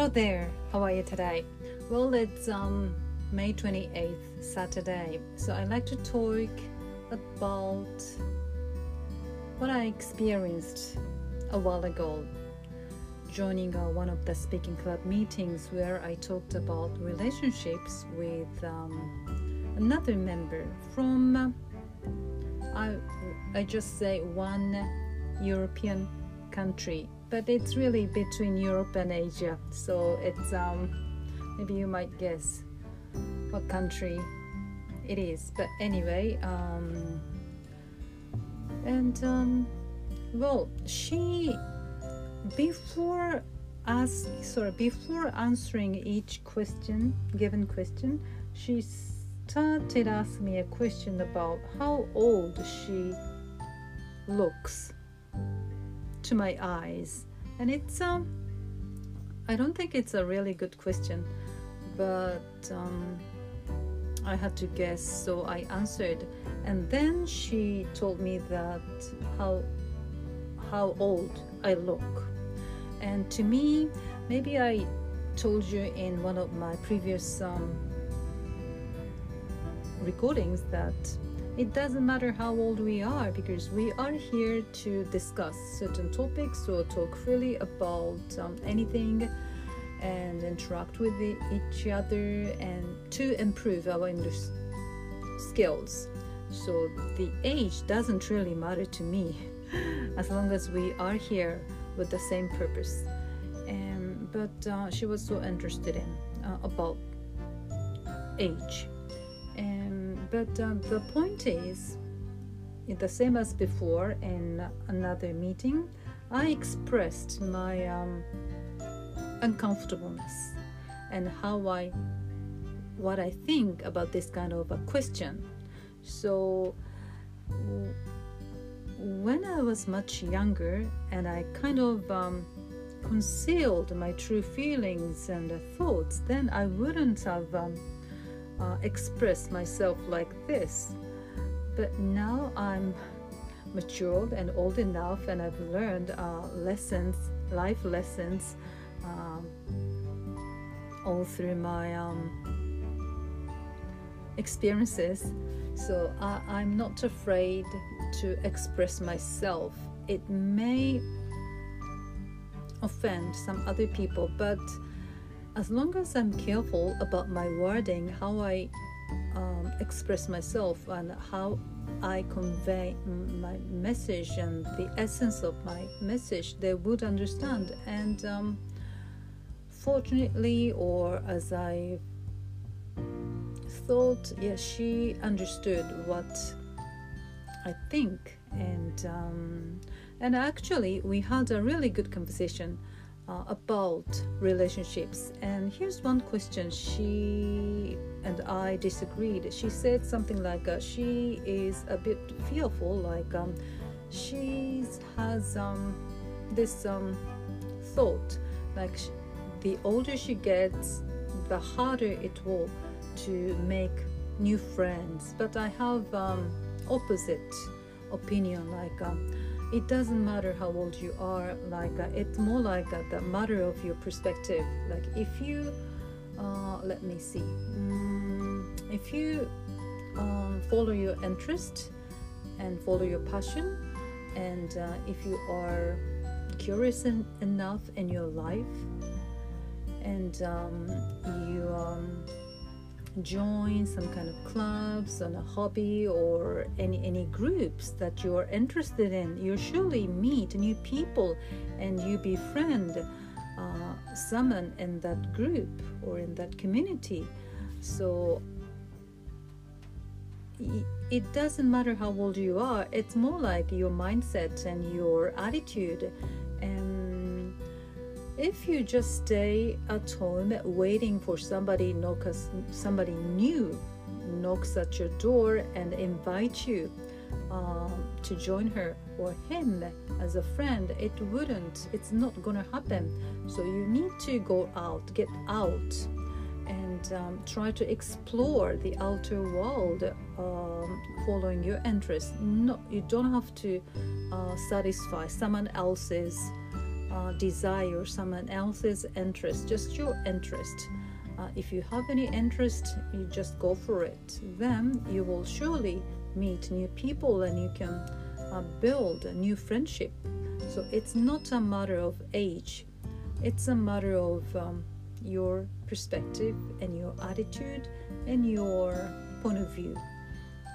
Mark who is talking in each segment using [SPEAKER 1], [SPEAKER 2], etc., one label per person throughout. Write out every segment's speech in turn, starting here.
[SPEAKER 1] Hello there. How are you today? Well, it's um, May 28th, Saturday. So I'd like to talk about what I experienced a while ago joining uh, one of the speaking club meetings where I talked about relationships with um, another member from uh, I I just say one European country but it's really between Europe and Asia. So it's um, maybe you might guess what country it is. But anyway, um, and um, well, she before ask sorry before answering each question given question, she started asking me a question about how old she looks to my eyes. And it's um i don't think it's a really good question but um, i had to guess so i answered. And then she told me that how how old i look. And to me maybe i told you in one of my previous um, recordings that it doesn't matter how old we are because we are here to discuss certain topics or talk freely about um, anything and interact with the, each other and to improve our English skills. So the age doesn't really matter to me as long as we are here with the same purpose. But uh, she was so interested in uh, about age but uh, the point is, the same as before in another meeting, I expressed my um, uncomfortableness and how I, what I think about this kind of a question. So, when I was much younger and I kind of um, concealed my true feelings and thoughts, then I wouldn't have um, uh, express myself like this. But now I'm matured and old enough, and I've learned uh, lessons, life lessons, um, all through my um, experiences. So I, I'm not afraid to express myself. It may offend some other people, but as long as I'm careful about my wording, how I um, express myself, and how I convey my message and the essence of my message, they would understand. And um, fortunately, or as I thought, yes, yeah, she understood what I think, and um, and actually, we had a really good conversation uh, about relationships. And here's one question she and I disagreed. She said something like uh, she is a bit fearful, like um, she has um, this um, thought, like the older she gets, the harder it will to make new friends. But I have um, opposite opinion, like. It doesn't matter how old you are like uh, it's more like uh, the matter of your perspective. Like if you uh, let me see. Mm, if you um, follow your interest and follow your passion and uh, if you are curious en- enough in your life and um, you um, join some kind of clubs on a hobby or any any groups that you're interested in. You surely meet new people and you befriend uh, someone in that group or in that community. So it doesn't matter how old you are it's more like your mindset and your attitude and if you just stay at home waiting for somebody knock us, somebody new knocks at your door and invite you um, to join her or him as a friend it wouldn't it's not gonna happen. So you need to go out get out and um, try to explore the outer world um, following your interests no you don't have to uh, satisfy someone else's uh, desire someone else's interest, just your interest. Uh, if you have any interest, you just go for it. Then you will surely meet new people and you can uh, build a new friendship. So it's not a matter of age, it's a matter of um, your perspective and your attitude and your point of view.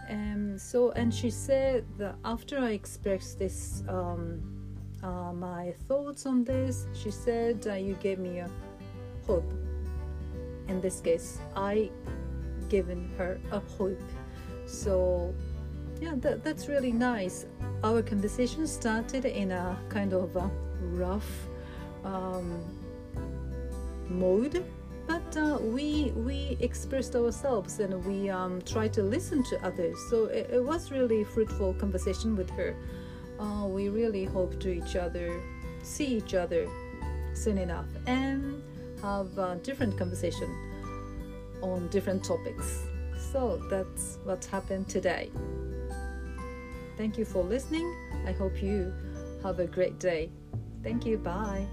[SPEAKER 1] And so, and she said that after I expressed this, um, uh, my thoughts on this, she said, uh, You gave me a hope. In this case, I given her a hope. So, yeah, that, that's really nice. Our conversation started in a kind of a rough um, mode but uh, we we expressed ourselves and we um, tried to listen to others so it, it was really fruitful conversation with her uh, we really hope to each other see each other soon enough and have a different conversation on different topics. So that's what happened today. Thank you for listening. I hope you have a great day. Thank you. Bye